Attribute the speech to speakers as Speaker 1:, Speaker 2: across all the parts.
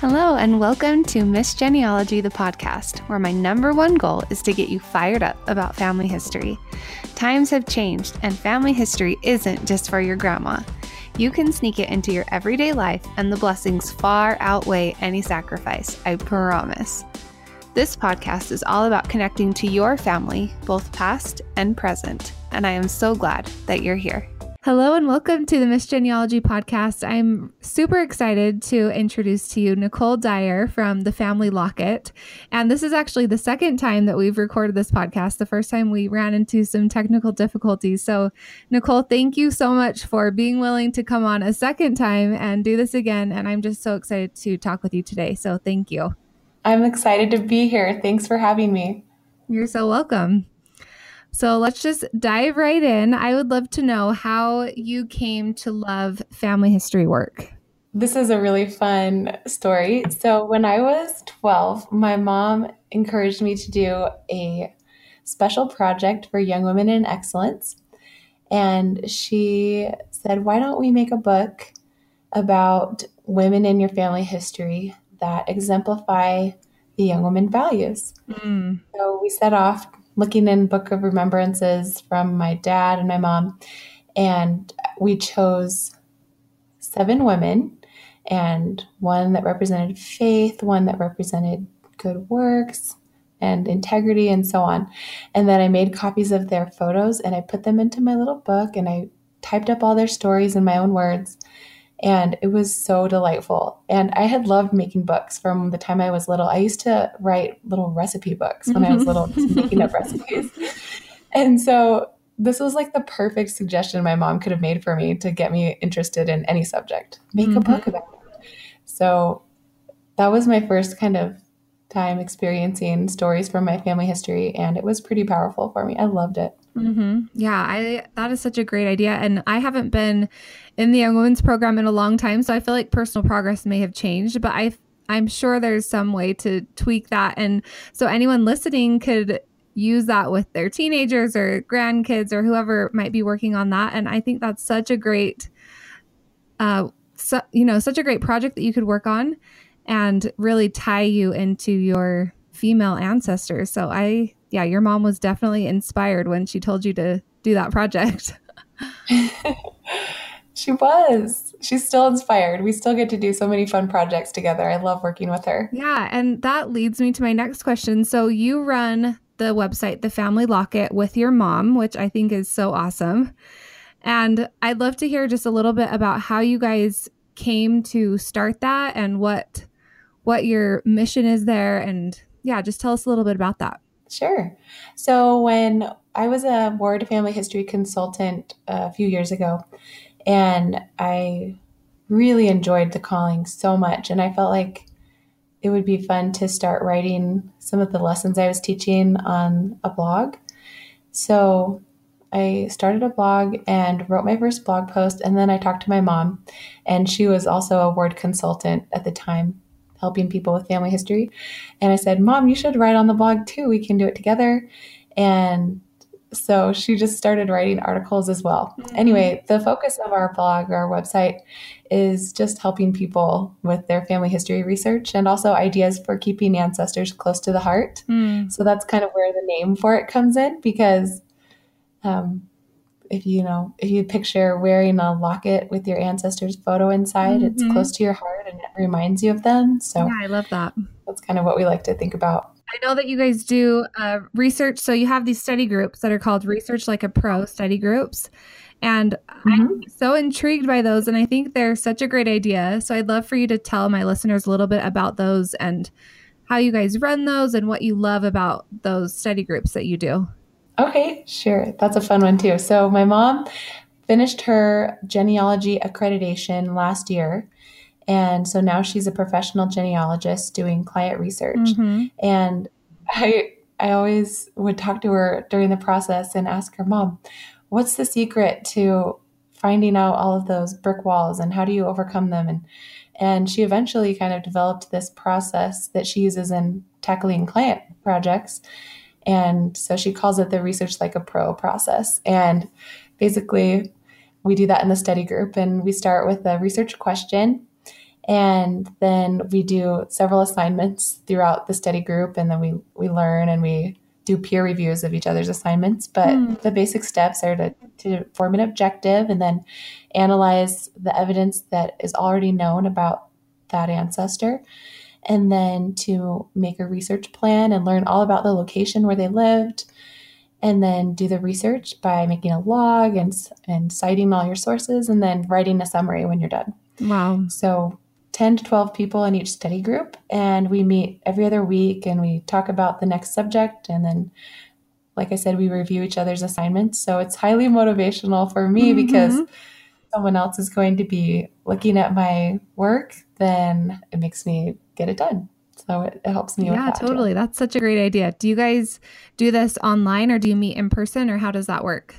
Speaker 1: Hello, and welcome to Miss Genealogy, the podcast, where my number one goal is to get you fired up about family history. Times have changed, and family history isn't just for your grandma. You can sneak it into your everyday life, and the blessings far outweigh any sacrifice, I promise. This podcast is all about connecting to your family, both past and present, and I am so glad that you're here. Hello and welcome to the Miss Genealogy podcast. I'm super excited to introduce to you Nicole Dyer from the Family Locket. And this is actually the second time that we've recorded this podcast. The first time we ran into some technical difficulties. So, Nicole, thank you so much for being willing to come on a second time and do this again. And I'm just so excited to talk with you today. So, thank you.
Speaker 2: I'm excited to be here. Thanks for having me.
Speaker 1: You're so welcome. So let's just dive right in. I would love to know how you came to love family history work.
Speaker 2: This is a really fun story. So, when I was 12, my mom encouraged me to do a special project for young women in excellence. And she said, Why don't we make a book about women in your family history that exemplify the young woman values? Mm. So, we set off looking in Book of Remembrances from my dad and my mom, and we chose seven women and one that represented faith, one that represented good works and integrity and so on. And then I made copies of their photos and I put them into my little book and I typed up all their stories in my own words and it was so delightful. And I had loved making books from the time I was little. I used to write little recipe books when I was little, just making up recipes. And so this was like the perfect suggestion my mom could have made for me to get me interested in any subject. Make mm-hmm. a book about it. So that was my first kind of time experiencing stories from my family history, and it was pretty powerful for me. I loved it.
Speaker 1: Mm-hmm. Yeah, I that is such a great idea, and I haven't been in the Young Women's program in a long time, so I feel like personal progress may have changed, but I I'm sure there's some way to tweak that, and so anyone listening could use that with their teenagers or grandkids or whoever might be working on that, and I think that's such a great, uh, you know, such a great project that you could work on, and really tie you into your female ancestors. So I yeah, your mom was definitely inspired when she told you to do that project.
Speaker 2: she was. She's still inspired. We still get to do so many fun projects together. I love working with her.
Speaker 1: Yeah, and that leads me to my next question. So you run the website The Family Locket with your mom, which I think is so awesome. And I'd love to hear just a little bit about how you guys came to start that and what what your mission is there and yeah, just tell us a little bit about that.
Speaker 2: Sure. So when I was a ward family history consultant a few years ago, and I really enjoyed the calling so much, and I felt like it would be fun to start writing some of the lessons I was teaching on a blog. So I started a blog and wrote my first blog post, and then I talked to my mom, and she was also a ward consultant at the time helping people with family history. And I said, Mom, you should write on the blog too. We can do it together. And so she just started writing articles as well. Mm-hmm. Anyway, the focus of our blog, our website, is just helping people with their family history research and also ideas for keeping ancestors close to the heart. Mm. So that's kind of where the name for it comes in because um, if you know if you picture wearing a locket with your ancestors photo inside mm-hmm. it's close to your heart and it reminds you of them. So
Speaker 1: yeah i love that.
Speaker 2: that's kind of what we like to think about.
Speaker 1: I know that you guys do uh, research so you have these study groups that are called research like a pro study groups. And mm-hmm. i'm so intrigued by those and i think they're such a great idea. So i'd love for you to tell my listeners a little bit about those and how you guys run those and what you love about those study groups that you do
Speaker 2: Okay, sure. That's a fun one too. So, my mom finished her genealogy accreditation last year. And so now she's a professional genealogist doing client research. Mm-hmm. And I I always would talk to her during the process and ask her, "Mom, what's the secret to finding out all of those brick walls and how do you overcome them?" And and she eventually kind of developed this process that she uses in tackling client projects and so she calls it the research like a pro process. And basically, we do that in the study group. And we start with a research question. And then we do several assignments throughout the study group, and then we, we learn and we do peer reviews of each other's assignments. But mm. the basic steps are to, to form an objective and then analyze the evidence that is already known about that ancestor and then to make a research plan and learn all about the location where they lived and then do the research by making a log and and citing all your sources and then writing a summary when you're done.
Speaker 1: Wow.
Speaker 2: So 10 to 12 people in each study group and we meet every other week and we talk about the next subject and then like I said we review each other's assignments. So it's highly motivational for me mm-hmm. because someone else is going to be looking at my work, then it makes me get it done. So it, it helps me
Speaker 1: yeah,
Speaker 2: that
Speaker 1: totally.
Speaker 2: Too.
Speaker 1: That's such a great idea. Do you guys do this online or do you meet in person or how does that work?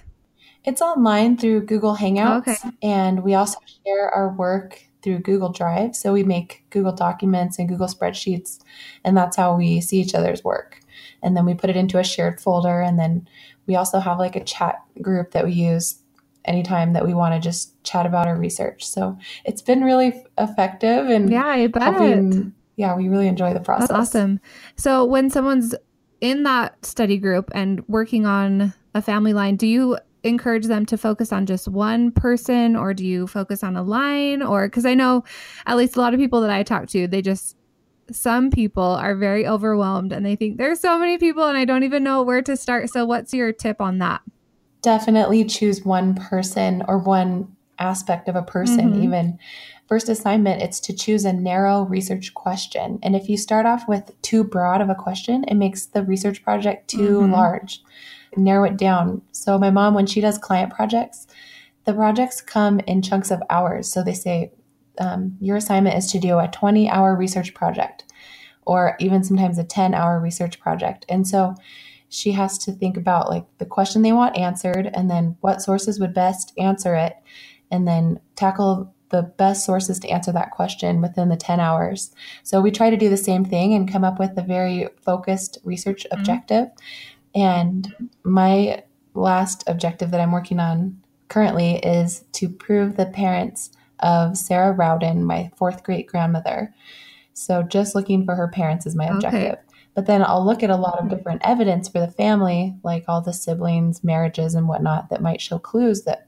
Speaker 2: It's online through Google Hangouts. Okay. And we also share our work through Google Drive. So we make Google documents and Google spreadsheets, and that's how we see each other's work. And then we put it into a shared folder. And then we also have like a chat group that we use anytime that we want to just chat about our research. So it's been really effective and
Speaker 1: yeah, I bet. Helping,
Speaker 2: yeah, we really enjoy the process.
Speaker 1: That's awesome. So when someone's in that study group and working on a family line, do you encourage them to focus on just one person or do you focus on a line or because I know at least a lot of people that I talk to, they just some people are very overwhelmed and they think there's so many people and I don't even know where to start. So what's your tip on that?
Speaker 2: definitely choose one person or one aspect of a person mm-hmm. even first assignment it's to choose a narrow research question. And if you start off with too broad of a question it makes the research project too mm-hmm. large. Narrow it down. So my mom when she does client projects the projects come in chunks of hours. So they say um, your assignment is to do a 20 hour research project or even sometimes a 10 hour research project. And so she has to think about like the question they want answered and then what sources would best answer it and then tackle the best sources to answer that question within the 10 hours. So we try to do the same thing and come up with a very focused research mm-hmm. objective. And my last objective that I'm working on currently is to prove the parents of Sarah Rowden, my fourth great grandmother. So just looking for her parents is my objective. Okay. But then I'll look at a lot of different evidence for the family, like all the siblings, marriages, and whatnot, that might show clues that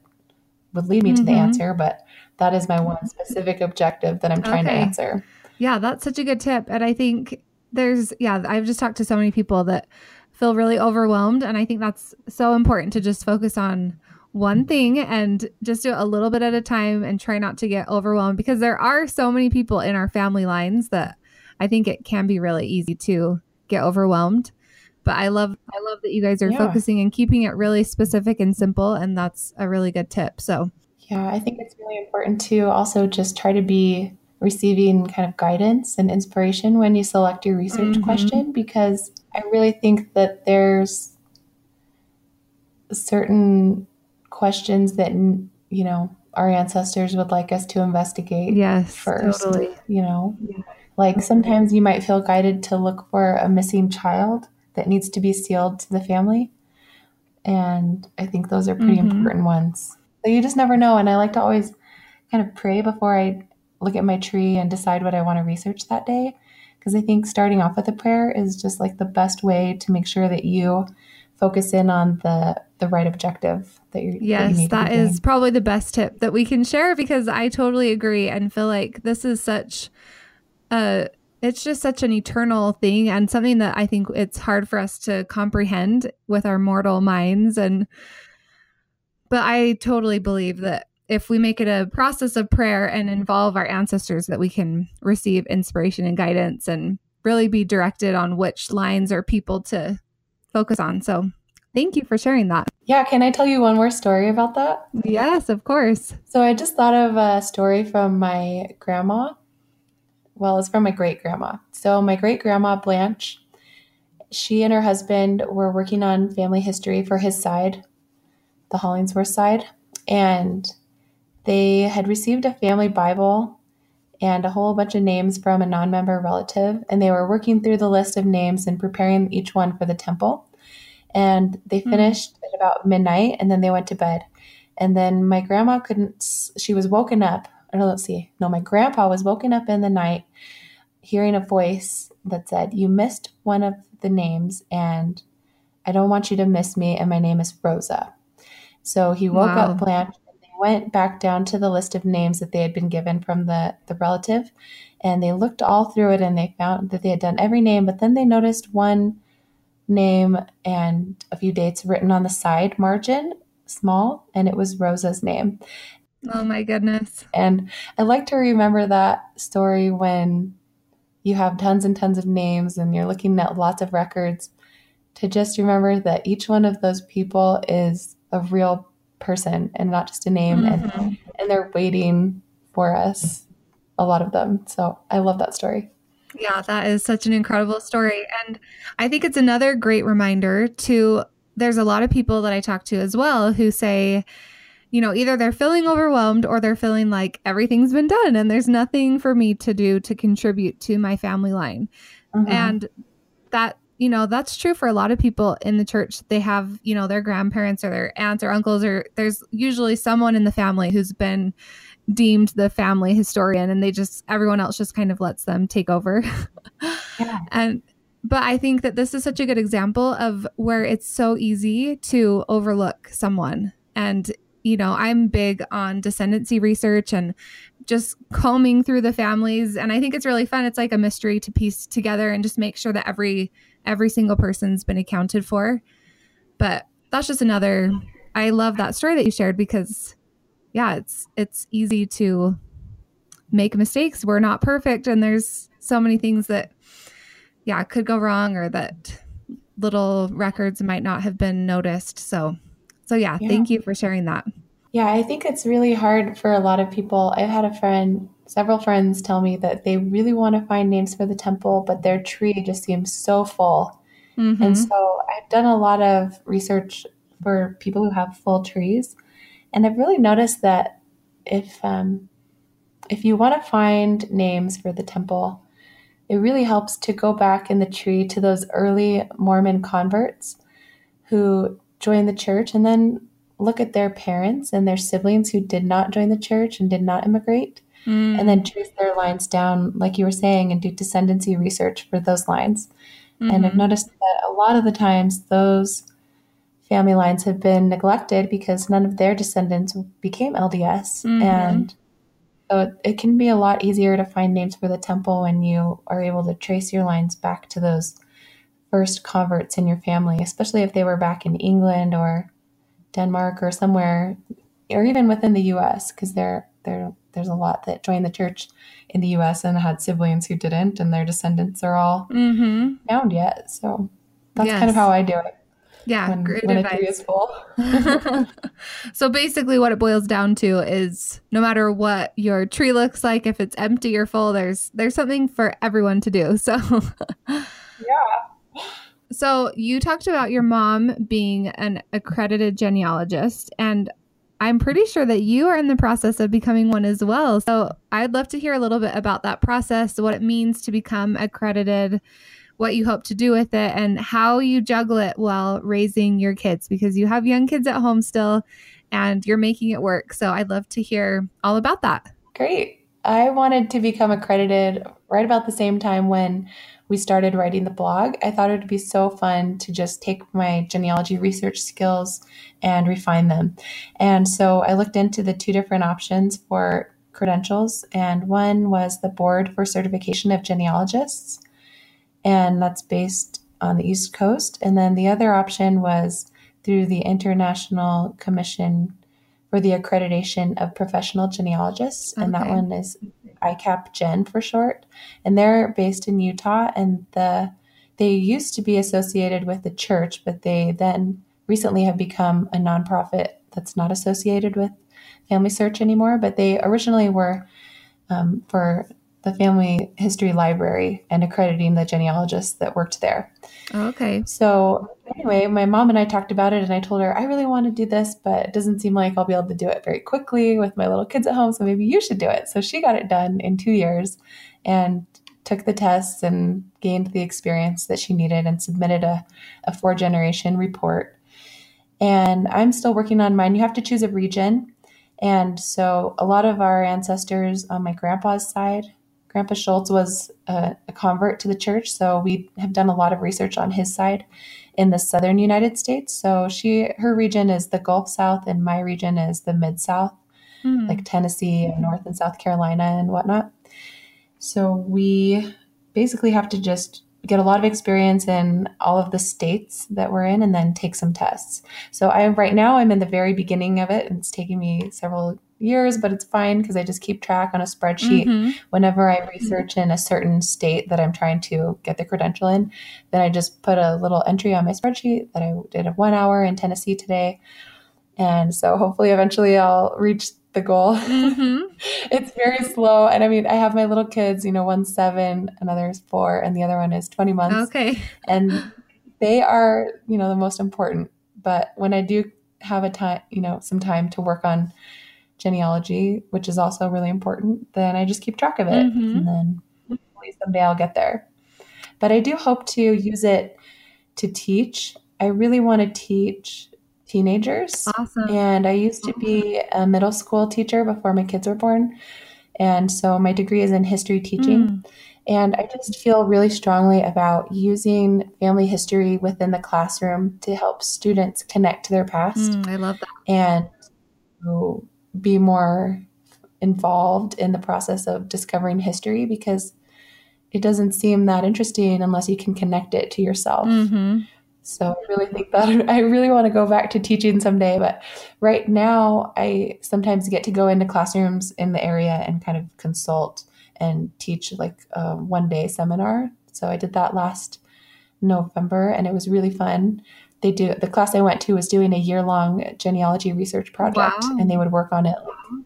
Speaker 2: would lead me mm-hmm. to the mm-hmm. answer. But that is my one specific objective that I'm trying okay. to answer.
Speaker 1: Yeah, that's such a good tip. And I think there's, yeah, I've just talked to so many people that feel really overwhelmed. And I think that's so important to just focus on one thing and just do it a little bit at a time and try not to get overwhelmed because there are so many people in our family lines that I think it can be really easy to get overwhelmed. But I love I love that you guys are yeah. focusing and keeping it really specific and simple and that's a really good tip. So
Speaker 2: yeah, I think it's really important to also just try to be receiving kind of guidance and inspiration when you select your research mm-hmm. question because I really think that there's certain questions that you know our ancestors would like us to investigate
Speaker 1: yes
Speaker 2: first
Speaker 1: totally.
Speaker 2: you know yeah. Like sometimes you might feel guided to look for a missing child that needs to be sealed to the family. And I think those are pretty mm-hmm. important ones. So you just never know. And I like to always kind of pray before I look at my tree and decide what I want to research that day. Because I think starting off with a prayer is just like the best way to make sure that you focus in on the the right objective that you're
Speaker 1: yes
Speaker 2: that, you
Speaker 1: that is probably the best tip that we can share because i totally agree and feel like this is such uh, it's just such an eternal thing and something that I think it's hard for us to comprehend with our mortal minds. And, but I totally believe that if we make it a process of prayer and involve our ancestors, that we can receive inspiration and guidance and really be directed on which lines or people to focus on. So, thank you for sharing that.
Speaker 2: Yeah, can I tell you one more story about that?
Speaker 1: Yes, of course.
Speaker 2: So, I just thought of a story from my grandma well, it's from my great grandma. So, my great grandma, Blanche, she and her husband were working on family history for his side, the Hollingsworth side, and they had received a family Bible and a whole bunch of names from a non member relative, and they were working through the list of names and preparing each one for the temple. And they hmm. finished mm-hmm. at about midnight, and then they went to bed. And then my grandma couldn't, she was woken up no, let's see. No, my grandpa was woken up in the night hearing a voice that said, You missed one of the names, and I don't want you to miss me, and my name is Rosa. So he woke wow. up Blanche and they went back down to the list of names that they had been given from the, the relative, and they looked all through it and they found that they had done every name, but then they noticed one name and a few dates written on the side margin, small, and it was Rosa's name.
Speaker 1: Oh my goodness.
Speaker 2: And I like to remember that story when you have tons and tons of names and you're looking at lots of records to just remember that each one of those people is a real person and not just a name mm-hmm. and and they're waiting for us a lot of them so i love that story
Speaker 1: yeah that is such an incredible story and i think it's another great reminder to there's a lot of people that i talk to as well who say you know, either they're feeling overwhelmed or they're feeling like everything's been done and there's nothing for me to do to contribute to my family line. Mm-hmm. And that, you know, that's true for a lot of people in the church. They have, you know, their grandparents or their aunts or uncles, or there's usually someone in the family who's been deemed the family historian and they just, everyone else just kind of lets them take over. yeah. And, but I think that this is such a good example of where it's so easy to overlook someone and you know, I'm big on descendancy research and just combing through the families and I think it's really fun. It's like a mystery to piece together and just make sure that every every single person's been accounted for. But that's just another I love that story that you shared because yeah, it's it's easy to make mistakes. We're not perfect and there's so many things that yeah, could go wrong or that little records might not have been noticed. So so, yeah, yeah, thank you for sharing that.
Speaker 2: Yeah, I think it's really hard for a lot of people. I've had a friend, several friends tell me that they really want to find names for the temple, but their tree just seems so full. Mm-hmm. And so I've done a lot of research for people who have full trees. And I've really noticed that if um, if you want to find names for the temple, it really helps to go back in the tree to those early Mormon converts who joined the church and then look at their parents and their siblings who did not join the church and did not immigrate mm. and then trace their lines down like you were saying and do descendancy research for those lines mm-hmm. and i've mm-hmm. noticed that a lot of the times those family lines have been neglected because none of their descendants became lds mm-hmm. and so it, it can be a lot easier to find names for the temple when you are able to trace your lines back to those first converts in your family, especially if they were back in England or Denmark or somewhere, or even within the U.S., because there there there's a lot that joined the church in the U.S. and had siblings who didn't, and their descendants are all mm-hmm. found yet. So that's yes. kind of how I do it.
Speaker 1: Yeah, when, great when advice. so basically, what it boils down to is no matter what your tree looks like, if it's empty or full, there's there's something for everyone to do. So
Speaker 2: yeah,
Speaker 1: so you talked about your mom being an accredited genealogist, and I'm pretty sure that you are in the process of becoming one as well. So I'd love to hear a little bit about that process, what it means to become accredited, what you hope to do with it, and how you juggle it while raising your kids because you have young kids at home still and you're making it work. So I'd love to hear all about that.
Speaker 2: Great. I wanted to become accredited right about the same time when we started writing the blog, I thought it would be so fun to just take my genealogy research skills and refine them. And so I looked into the two different options for credentials, and one was the Board for Certification of Genealogists, and that's based on the East Coast. And then the other option was through the International Commission for the Accreditation of Professional Genealogists, okay. and that one is ICAPGen for short, and they're based in Utah. And the they used to be associated with the church, but they then recently have become a nonprofit that's not associated with FamilySearch anymore. But they originally were um, for the Family History Library and accrediting the genealogists that worked there.
Speaker 1: Oh, okay.
Speaker 2: So anyway, my mom and I talked about it, and I told her I really want to do this, but it doesn't seem like I'll be able to do it very quickly with my little kids at home. So maybe you should do it. So she got it done in two years, and took the tests and gained the experience that she needed and submitted a, a four generation report. And I'm still working on mine. You have to choose a region And so a lot of our ancestors on my grandpa's side, Grandpa Schultz was a, a convert to the church. So we have done a lot of research on his side in the southern United States. So she her region is the Gulf South and my region is the Mid South, mm. like Tennessee and North and South Carolina and whatnot. So we basically have to just get a lot of experience in all of the states that we're in and then take some tests. So I right now I'm in the very beginning of it and it's taking me several years, but it's fine because I just keep track on a spreadsheet mm-hmm. whenever I research in a certain state that I'm trying to get the credential in. Then I just put a little entry on my spreadsheet that I did a one hour in Tennessee today. And so hopefully eventually I'll reach the goal. Mm-hmm. it's very slow. And I mean, I have my little kids, you know, one's seven, another is four, and the other one is 20 months.
Speaker 1: Okay.
Speaker 2: And they are, you know, the most important. But when I do have a time, you know, some time to work on genealogy, which is also really important, then I just keep track of it. Mm-hmm. And then hopefully someday I'll get there. But I do hope to use it to teach. I really want to teach teenagers.
Speaker 1: Awesome.
Speaker 2: And I used to be a middle school teacher before my kids were born. And so my degree is in history teaching. Mm. And I just feel really strongly about using family history within the classroom to help students connect to their past.
Speaker 1: Mm, I love that.
Speaker 2: And be more involved in the process of discovering history because it doesn't seem that interesting unless you can connect it to yourself. Mm-hmm. So I really think that I really want to go back to teaching someday. But right now, I sometimes get to go into classrooms in the area and kind of consult and teach like a one day seminar. So I did that last November and it was really fun. They do the class I went to was doing a year long genealogy research project wow. and they would work on it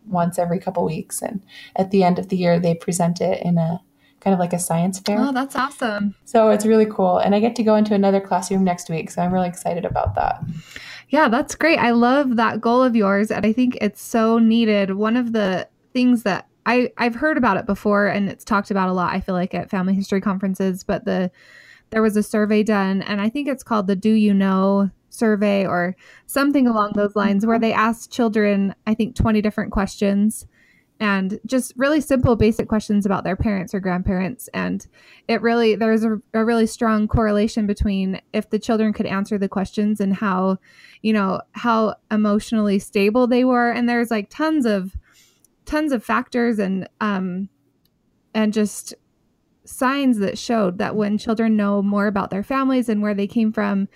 Speaker 2: once every couple weeks. And at the end of the year, they present it in a kind of like a science fair.
Speaker 1: Oh, that's awesome.
Speaker 2: So it's really cool. And I get to go into another classroom next week. So I'm really excited about that.
Speaker 1: Yeah, that's great. I love that goal of yours. And I think it's so needed. One of the things that I, I've heard about it before and it's talked about a lot, I feel like, at family history conferences, but the there was a survey done, and I think it's called the Do You Know survey or something along those lines, where they asked children, I think, 20 different questions and just really simple basic questions about their parents or grandparents. And it really there's a, a, really strong correlation between if the children could answer the questions and how you know how emotionally stable they were. And there's like tons of tons of factors and um and just signs that showed that when children know more about their families and where they came from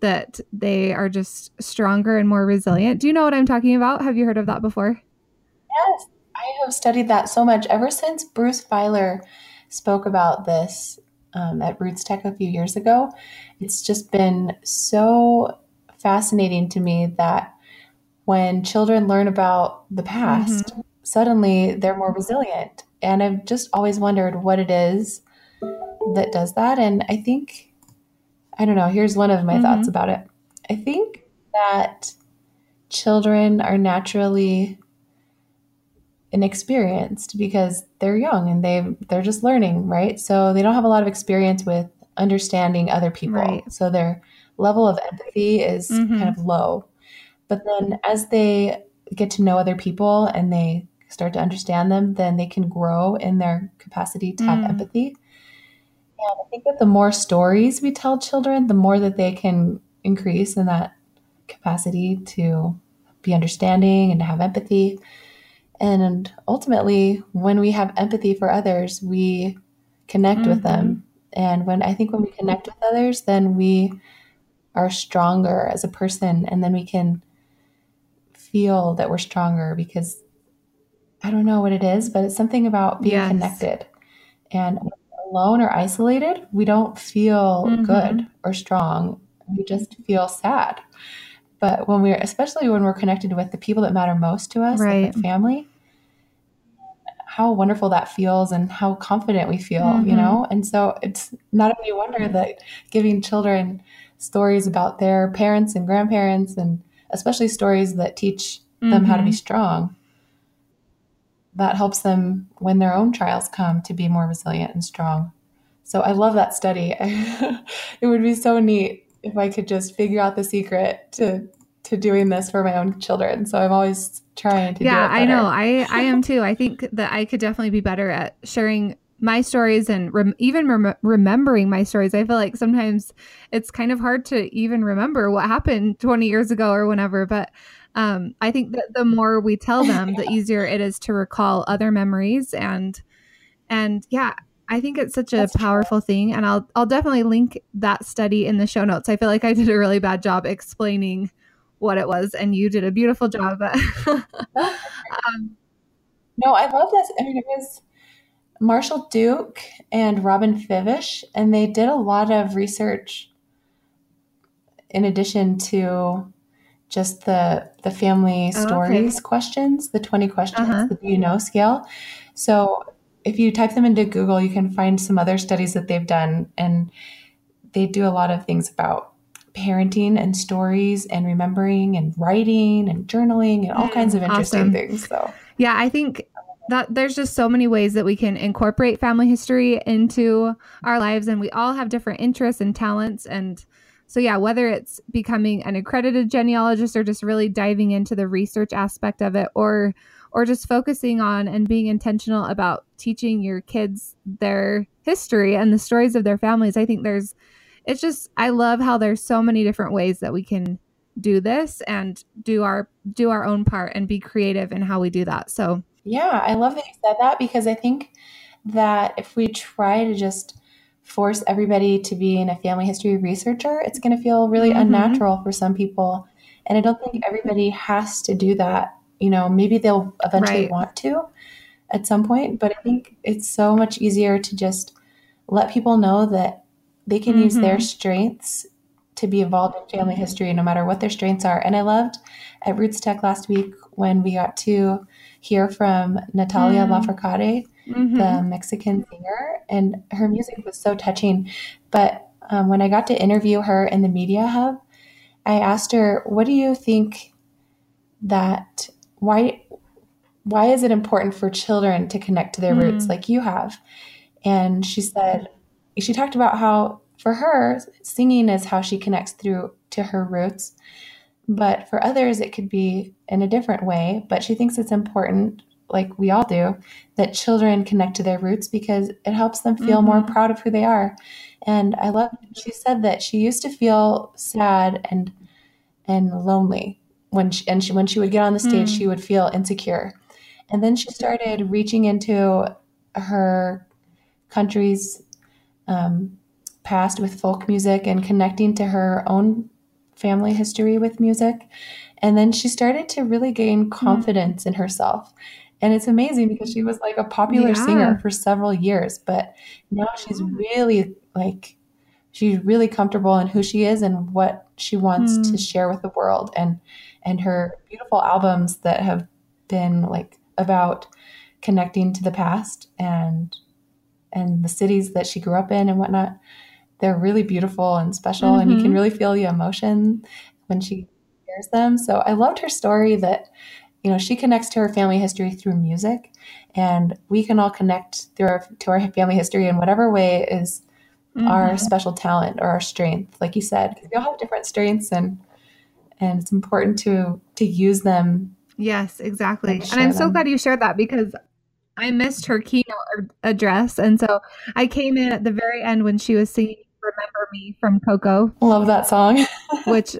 Speaker 1: that they are just stronger and more resilient do you know what i'm talking about have you heard of that before
Speaker 2: yes I have studied that so much ever since Bruce Feiler spoke about this um, at RootsTech a few years ago. It's just been so fascinating to me that when children learn about the past, mm-hmm. suddenly they're more resilient. And I've just always wondered what it is that does that. And I think, I don't know, here's one of my mm-hmm. thoughts about it. I think that children are naturally inexperienced because they're young and they they're just learning, right? So they don't have a lot of experience with understanding other people. Right. So their level of empathy is mm-hmm. kind of low. But then as they get to know other people and they start to understand them, then they can grow in their capacity to have mm. empathy. And I think that the more stories we tell children, the more that they can increase in that capacity to be understanding and to have empathy. And ultimately, when we have empathy for others, we connect mm-hmm. with them. And when I think when we connect with others, then we are stronger as a person. And then we can feel that we're stronger because I don't know what it is, but it's something about being yes. connected. And alone or isolated, we don't feel mm-hmm. good or strong. We just feel sad. But when we're, especially when we're connected with the people that matter most to us, right. like family, how wonderful that feels and how confident we feel, mm-hmm. you know? And so it's not any wonder that giving children stories about their parents and grandparents, and especially stories that teach mm-hmm. them how to be mm-hmm. strong, that helps them when their own trials come to be more resilient and strong. So I love that study. it would be so neat if I could just figure out the secret to to doing this for my own children. So I'm always trying to.
Speaker 1: Yeah, I know. I I am too. I think that I could definitely be better at sharing my stories and rem- even rem- remembering my stories. I feel like sometimes it's kind of hard to even remember what happened 20 years ago or whenever, but um, I think that the more we tell them, the easier it is to recall other memories and and yeah, I think it's such a That's powerful true. thing and I'll I'll definitely link that study in the show notes. I feel like I did a really bad job explaining what it was and you did a beautiful job. um,
Speaker 2: no, I love this. I mean, it was Marshall Duke and Robyn Fivush, and they did a lot of research in addition to just the the family oh, stories okay. questions, the 20 questions, uh-huh. the you know scale. So if you type them into Google, you can find some other studies that they've done and they do a lot of things about parenting and stories and remembering and writing and journaling and all mm, kinds of interesting awesome. things. So
Speaker 1: yeah, I think that there's just so many ways that we can incorporate family history into our lives and we all have different interests and talents and so yeah whether it's becoming an accredited genealogist or just really diving into the research aspect of it or or just focusing on and being intentional about teaching your kids their history and the stories of their families i think there's it's just i love how there's so many different ways that we can do this and do our do our own part and be creative in how we do that. So
Speaker 2: yeah, I love that you said that because I think that if we try to just force everybody to be in a family history researcher, it's going to feel really mm-hmm. unnatural for some people. And I don't think everybody has to do that. You know, maybe they'll eventually right. want to at some point, but I think it's so much easier to just let people know that they can mm-hmm. use their mm-hmm. strengths to be involved in family history no matter what their strengths are. And I loved at RootsTech last week when we got to hear from Natalia mm. Lafourcade, mm-hmm. the Mexican singer, and her music was so touching. But um, when I got to interview her in the Media Hub, I asked her, "What do you think that why why is it important for children to connect to their mm. roots like you have?" And she said she talked about how for her singing is how she connects through to her roots but for others, it could be in a different way. But she thinks it's important, like we all do, that children connect to their roots because it helps them feel mm-hmm. more proud of who they are. And I love, she said that she used to feel sad and and lonely when she, and she, when she would get on the stage, mm. she would feel insecure. And then she started reaching into her country's um, past with folk music and connecting to her own family history with music. And then she started to really gain hmm. confidence mm. in herself. And it's amazing because she was like a popular yeah. singer for several years, but now she's really like she's really comfortable in who she is and what she wants mm. to hmm. share with the world and and her beautiful albums that have been like about connecting to the past and and the cities that she grew up in and whatnot they're really beautiful and special mm-hmm. and you can mm-hmm. really feel the emotion when she hears them so i loved her story that you know she connects to her family history through music and we can all connect through our, to our family history in whatever way is mm-hmm. our special talent or our strength like you said we all have different strengths and and it's important to to use them
Speaker 1: yes exactly and, and i'm so glad you shared that because I missed her keynote address. And so I came in at the very end when she was singing Remember Me from Coco.
Speaker 2: Love that song.
Speaker 1: which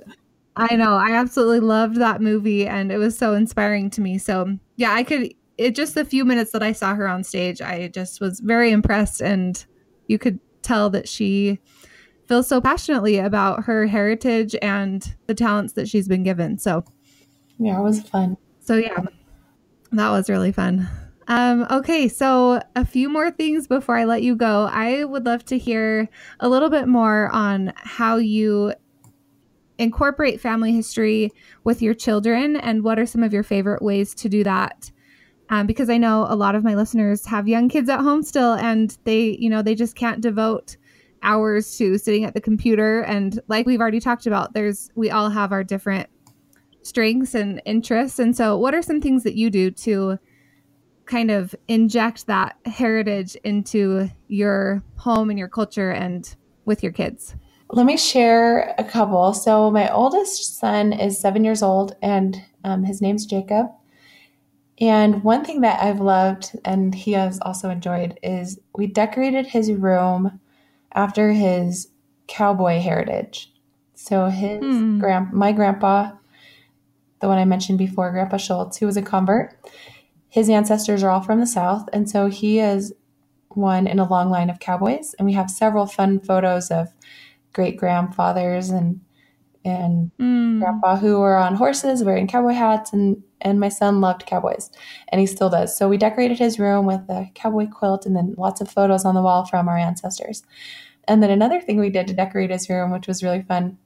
Speaker 1: I know. I absolutely loved that movie and it was so inspiring to me. So, yeah, I could it just the few minutes that I saw her on stage, I just was very impressed and you could tell that she feels so passionately about her heritage and the talents that she's been given. So,
Speaker 2: yeah, it was fun.
Speaker 1: So, yeah. That was really fun. Um, okay, so a few more things before I let you go. I would love to hear a little bit more on how you incorporate family history with your children and what are some of your favorite ways to do that. Um, because I know a lot of my listeners have young kids at home still and they, you know, they just can't devote hours to sitting at the computer. And like we've already talked about, there's, we all have our different strengths and interests. And so, what are some things that you do to kind of inject that heritage into your home and your culture and with your kids?
Speaker 2: Let me share a couple. So, my oldest son is seven years old, and um, his name's Jacob. And one thing that I've loved and he has also enjoyed is we decorated his room after his cowboy heritage. So his mm. grand my grandpa, the one I mentioned before, Grandpa Schultz, who was a convert, his ancestors are all from the South, and so he is one in a long line of cowboys. And we have several fun photos of great grandfathers and and mm. grandpa who were on horses wearing cowboy hats and and my son loved cowboys and he still does so we decorated his room with a cowboy quilt and then lots of photos on the wall from our ancestors and then another thing we did to decorate his room which was really fun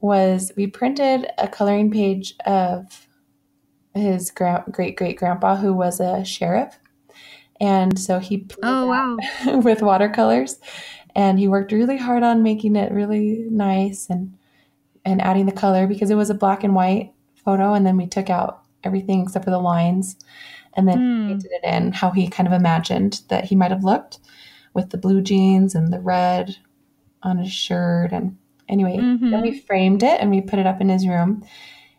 Speaker 2: was we printed a coloring page of his gra- great great grandpa who was a sheriff. And so he
Speaker 1: oh wow.
Speaker 2: with watercolors. And he worked really hard on making it really nice and and adding the color because it was a black and white photo. And then we took out everything except for the lines. And then mm. painted it in how he kind of imagined that he might have looked with the blue jeans and the red on his shirt. And anyway mm-hmm. then we framed it and we put it up in his room.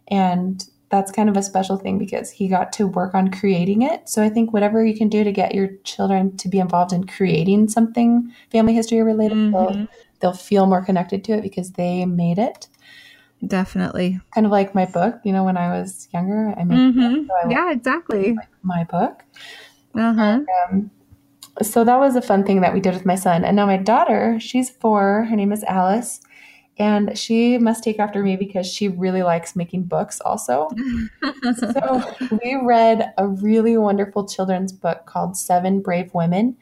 Speaker 2: And that's kind of a special thing because he got to work on creating it so i think whatever you can do to get your children to be involved in creating something family history related mm-hmm. they'll, they'll feel more connected to it because they made it
Speaker 1: Definitely.
Speaker 2: Kind of like my book, you know, when I was younger, I made
Speaker 1: mm-hmm. so I yeah, exactly.
Speaker 2: My book. Uh-huh. Um, so that was a fun thing that we did with my son. And now my daughter, she's four. Her name is Alice. And she must take after me because she really likes making books also. so we read a really wonderful children's book called Seven Brave Women.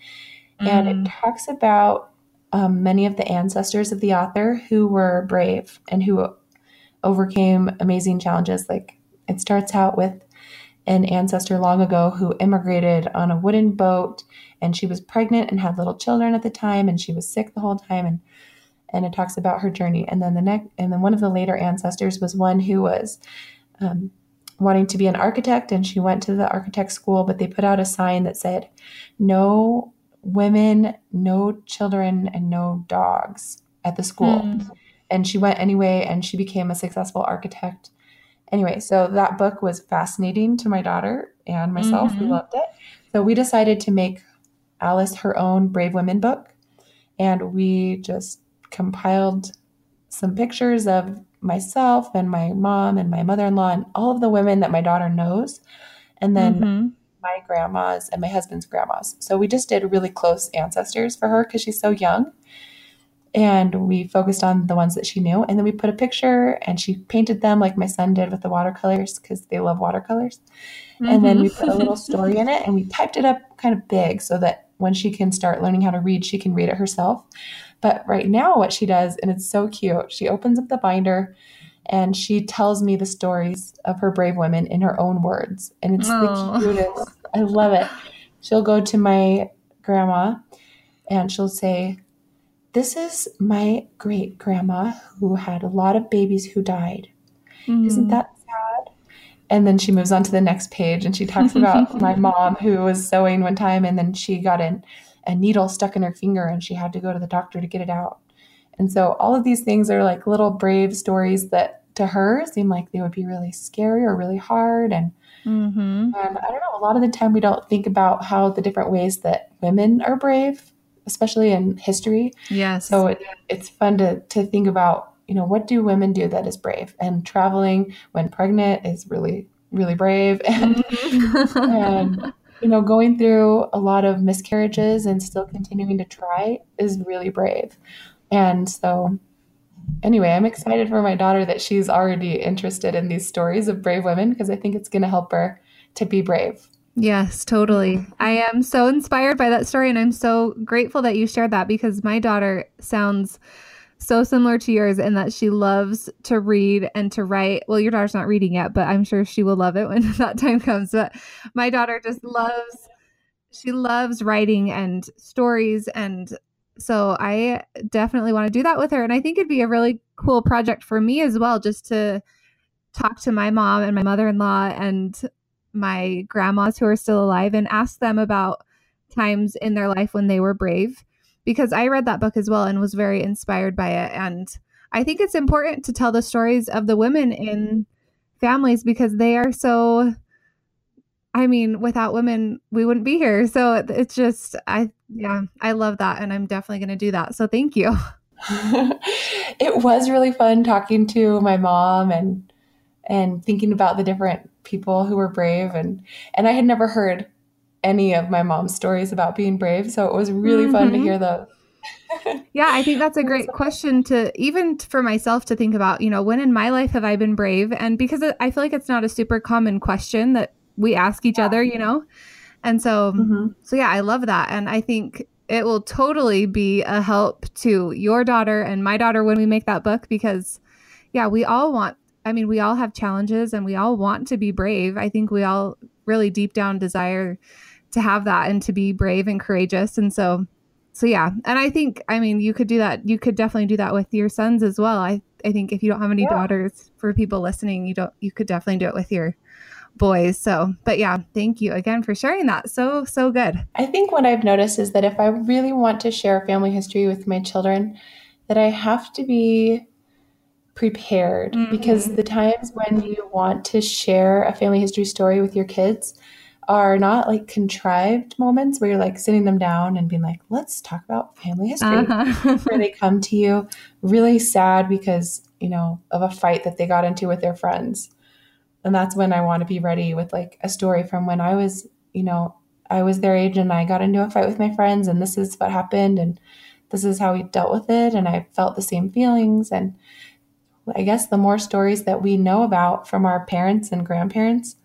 Speaker 2: And mm. it talks about um, many of the ancestors of the author who were brave and who overcame amazing challenges. Like it starts out with an ancestor long ago who immigrated on a wooden boat and she was pregnant and had little children at the time and she was sick the whole time and and it talks about her journey and then the next and then one of the later ancestors was one who was um, wanting to be an architect and she went to the architect school but they put out a sign that said no women no children and no dogs at the school mm and she went anyway and she became a successful architect. Anyway, so that book was fascinating to my daughter and myself. Mm-hmm. We loved it. So we decided to make Alice her own Brave Women book. And we just compiled some pictures of myself and my mom and my mother in law and all of the women that my daughter knows. And then mm-hmm. my grandmas and my husband's grandmas. So we just did really close ancestors for her because she's so young and we focused on the ones that she knew and then we put a picture and she painted them like my son did with the watercolors because they love watercolors mm-hmm. and then we put a little mm-hmm. story in it and we typed it up kind of big so that when she can start learning how to read she can read it herself but right now what she does and it's so cute she opens up the binder and she tells me the stories of her brave women in her own words and it's the cutest i love it she'll go to my grandma and she'll say this is my great grandma who had a lot of babies who died. Mm. Isn't that sad? And then she moves on to the next page and she talks about my mom who was sewing one time and then she got in a needle stuck in her finger and she had to go to the doctor to get it out. And so all of these things are like little brave stories that to her seem like they would be really scary or really hard. And, mm-hmm. and I don't know, a lot of the time we don't think about how the different ways that women are brave especially in history.
Speaker 1: Yes.
Speaker 2: So it, it's fun to, to think about, you know, what do women do that is brave? And traveling when pregnant is really, really brave. And, and, you know, going through a lot of miscarriages and still continuing to try is really brave. And so, anyway, I'm excited for my daughter that she's already interested in these stories of brave women because I think it's going to help her to be brave.
Speaker 1: Yes, totally. I am so inspired by that story and I'm so grateful that you shared that because my daughter sounds so similar to yours in that she loves to read and to write. Well, your daughter's not reading yet, but I'm sure she will love it when that time comes. But my daughter just loves she loves writing and stories and so I definitely want to do that with her and I think it'd be a really cool project for me as well just to talk to my mom and my mother-in-law and my grandmas who are still alive and ask them about times in their life when they were brave because I read that book as well and was very inspired by it. And I think it's important to tell the stories of the women in mm-hmm. families because they are so I mean, without women, we wouldn't be here. So it's just, I, yeah, I love that. And I'm definitely going to do that. So thank you.
Speaker 2: it was really fun talking to my mom and, and thinking about the different people who were brave. And, and I had never heard any of my mom's stories about being brave. So it was really mm-hmm. fun to mm-hmm. hear those.
Speaker 1: yeah, I think that's a great question to even for myself to think about. You know, when in my life have I been brave? And because I feel like it's not a super common question that we ask each other, you know? And so, mm-hmm. so yeah, I love that. And I think it will totally be a help to your daughter and my daughter when we make that book because, yeah, we all want, I mean, we all have challenges and we all want to be brave. I think we all really deep down desire to have that and to be brave and courageous. And so, so yeah. And I think, I mean, you could do that. You could definitely do that with your sons as well. I, I think if you don't have any yeah. daughters for people listening, you don't, you could definitely do it with your boys. So, but yeah, thank you again for sharing that. So, so good.
Speaker 2: I think what I've noticed is that if I really want to share family history with my children, that I have to be prepared mm-hmm. because the times when you want to share a family history story with your kids are not like contrived moments where you're like sitting them down and being like, let's talk about family history. Uh-huh. where they come to you really sad because, you know, of a fight that they got into with their friends and that's when I want to be ready with like a story from when I was, you know, I was their age and I got into a fight with my friends and this is what happened and this is how we dealt with it and I felt the same feelings and I guess the more stories that we know about from our parents and grandparents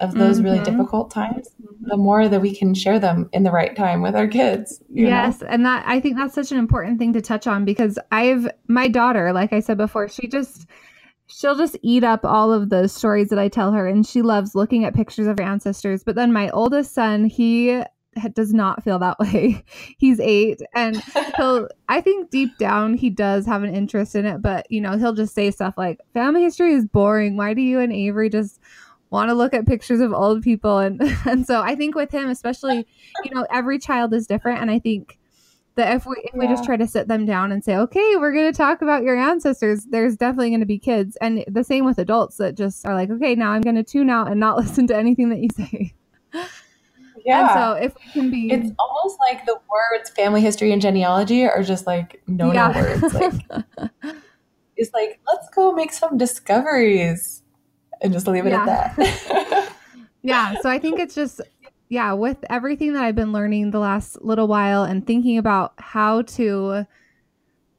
Speaker 2: of those mm-hmm. really difficult times, the more that we can share them in the right time with our kids.
Speaker 1: Yes, know? and that I think that's such an important thing to touch on because I've my daughter, like I said before, she just she'll just eat up all of the stories that I tell her, and she loves looking at pictures of her ancestors. But then my oldest son, he does not feel that way. He's eight, and he'll. I think deep down he does have an interest in it, but you know he'll just say stuff like, "Family history is boring. Why do you and Avery just?" Want to look at pictures of old people and and so I think with him especially you know every child is different and I think that if we if yeah. we just try to sit them down and say okay we're going to talk about your ancestors there's definitely going to be kids and the same with adults that just are like okay now i'm going to tune out and not listen to anything that you say
Speaker 2: yeah and so if we can be it's almost like the words family history and genealogy are just like no yeah. words like it's like let's go make some discoveries and just leave it yeah. at that
Speaker 1: yeah so i think it's just yeah, with everything that I've been learning the last little while and thinking about how to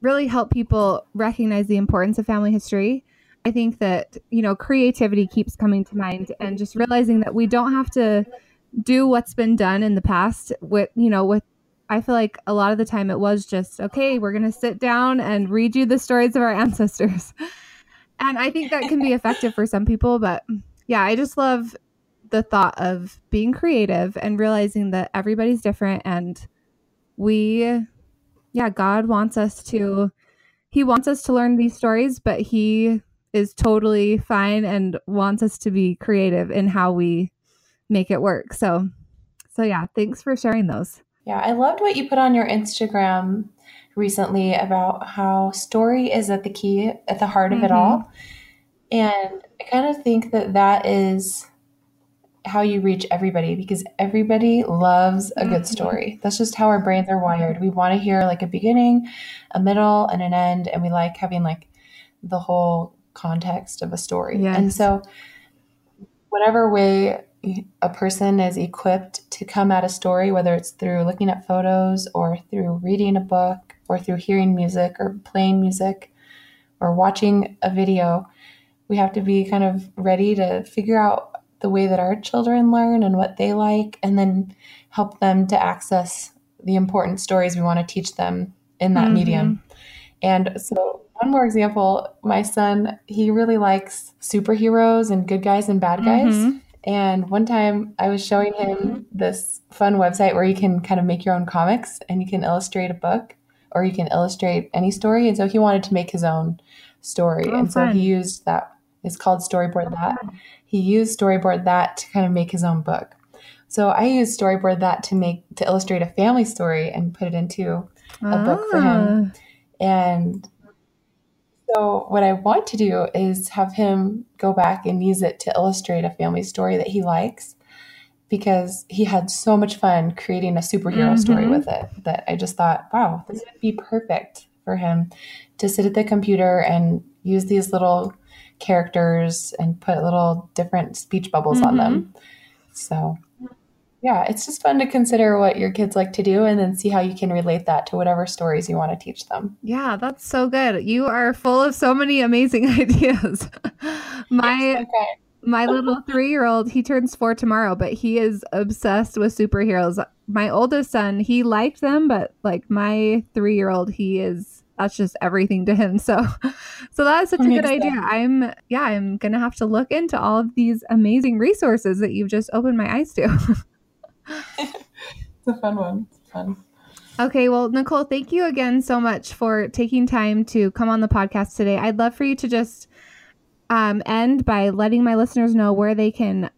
Speaker 1: really help people recognize the importance of family history, I think that, you know, creativity keeps coming to mind and just realizing that we don't have to do what's been done in the past with, you know, with I feel like a lot of the time it was just, okay, we're going to sit down and read you the stories of our ancestors. And I think that can be effective for some people, but mm, yeah, I just love the thought of being creative and realizing that everybody's different and we yeah god wants us to he wants us to learn these stories but he is totally fine and wants us to be creative in how we make it work. So so yeah thanks for sharing those.
Speaker 2: Yeah i loved what you put on your instagram recently about how story is at the key at the heart of mm-hmm. it all and i kind of think that that is how you reach everybody because everybody loves a good mm-hmm. story. That's just how our brains are wired. We want to hear like a beginning, a middle, and an end, and we like having like the whole context of a story. Yes. And so, whatever way a person is equipped to come at a story, whether it's through looking at photos or through reading a book or through hearing music or playing music or watching a video, we have to be kind of ready to figure out the way that our children learn and what they like, and then help them to access the important stories we want to teach them in that mm-hmm. medium. And so, one more example my son, he really likes superheroes and good guys and bad guys. Mm-hmm. And one time I was showing him this fun website where you can kind of make your own comics and you can illustrate a book or you can illustrate any story. And so he wanted to make his own story. Oh, and so fun. he used that, it's called Storyboard That he used storyboard that to kind of make his own book. So I used storyboard that to make to illustrate a family story and put it into a book for him.
Speaker 1: Ah.
Speaker 2: And so, what I want to do is have him go back and use it to illustrate a family story that he likes because he had so much fun creating a superhero story
Speaker 1: Mhm.
Speaker 2: with it that I just thought, wow, this would be perfect for him to sit at the computer and use these little characters and put little different speech bubbles on them. So, yeah, it's just fun to consider what your kids like to do and then see how you can relate that to whatever stories you want to teach them.
Speaker 1: Yeah, that's so good. You are full of so many amazing ideas. my
Speaker 2: Okay.
Speaker 1: My little 3-year-old, he turns 4 tomorrow, but he is obsessed with superheroes. My oldest son, he liked them, but like my 3-year-old, he is that's just everything to him. So so that is such a good idea. I'm yeah, I'm to have to look into all of these amazing resources that you've just opened my eyes to.
Speaker 2: It's a fun one. It's fun.
Speaker 1: Okay, well, Nicole, thank you again so much for taking time to come on the podcast today. I'd love for you to just um, end by letting my listeners know where they can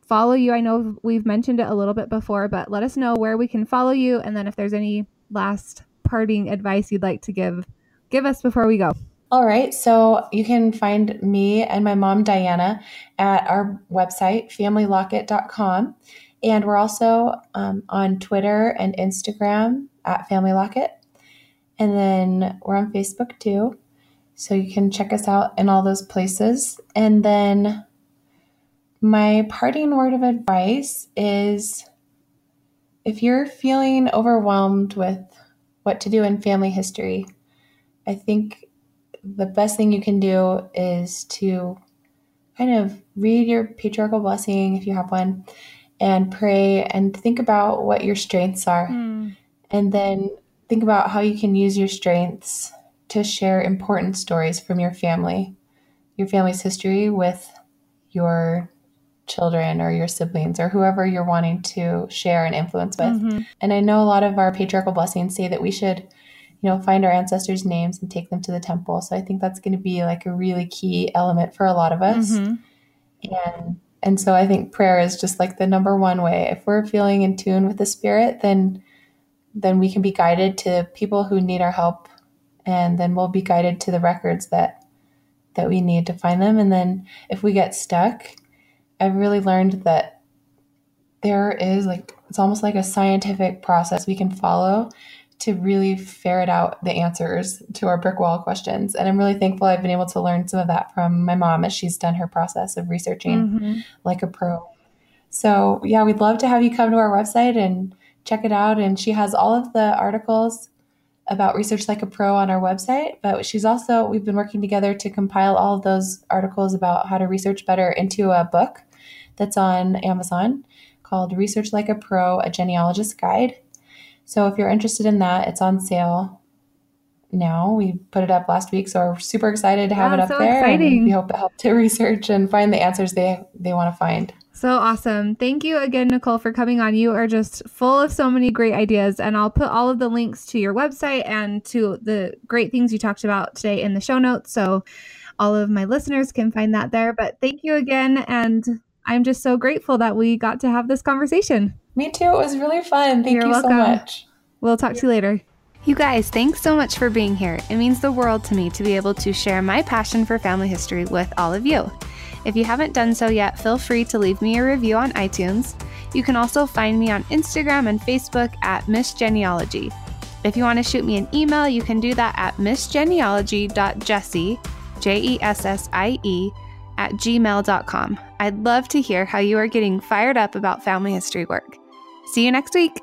Speaker 1: follow you. I know we've mentioned it a little bit before, but let us know where we can follow you, and then if there's any last parting advice you'd like to give give us before we go.
Speaker 2: All right. So you can find me and my mom, Diana, at our website, familylocket.com. And we're also um, on Twitter and Instagram at Family Locket. And then we're on Facebook too. So you can check us out in all those places. And then my parting word of advice is if you're feeling overwhelmed with what to do in family history, I think the best thing you can do is to kind of read your patriarchal blessing if you have one and pray and think about what your strengths are hmm. and then think about how you can use your strengths to share important stories from your family your family's history with your children or your siblings or whoever you're wanting to share and influence with
Speaker 1: Mhm.
Speaker 2: and I know a lot of our patriarchal blessings say that we should, you know, find our ancestors' names and take them to the temple. So I think that's going to be like a really key element for a lot of us.
Speaker 1: Mhm.
Speaker 2: And and so I think prayer is just like the number one way. If we're feeling in tune with the spirit, then then we can be guided to people who need our help and then we'll be guided to the records that that we need to find them and then if we get stuck, I've really learned that there is like it's almost like a scientific process we can follow to really ferret out the answers to our brick wall questions. And I'm really thankful I've been able to learn some of that from my mom as she's done her process of researching
Speaker 1: Mhm.
Speaker 2: like a pro. So, yeah, we'd love to have you come to our website and check it out. And she has all of the articles about Research Like a Pro on our website. But she's also, we've been working together to compile all of those articles about how to research better into a book that's on Amazon called Research Like a Pro, a genealogist's guide. So if you're interested in that, it's on sale now. We put it up last week, so we're super excited to have
Speaker 1: Wow,
Speaker 2: it up
Speaker 1: so
Speaker 2: there.
Speaker 1: exciting.
Speaker 2: And we hope to help to research and find the answers they they want to find.
Speaker 1: So awesome. Thank you again, Nicole, for coming on. You are just full of so many great ideas. And I'll put all of the links to your website and to the great things you talked about today in the show notes. So all of my listeners can find that there. But thank you again. And I'm just so grateful that we got to have this conversation.
Speaker 2: Me too. It was really fun. Thank
Speaker 1: You're
Speaker 2: you so
Speaker 1: welcome.
Speaker 2: much.
Speaker 1: We'll talk to you later. You guys, thanks so much for being here. It means the world to me to be able to share my passion for family history with all of you. If you haven't done so yet, feel free to leave me a review on iTunes. You can also find me on Instagram and Facebook at Miss Genealogy. If you want to shoot me an email, you can do that at missgenealogy.jessie, J E S S I E, at gmail.com. I'd love to hear how you are getting fired up about family history work. See you next week.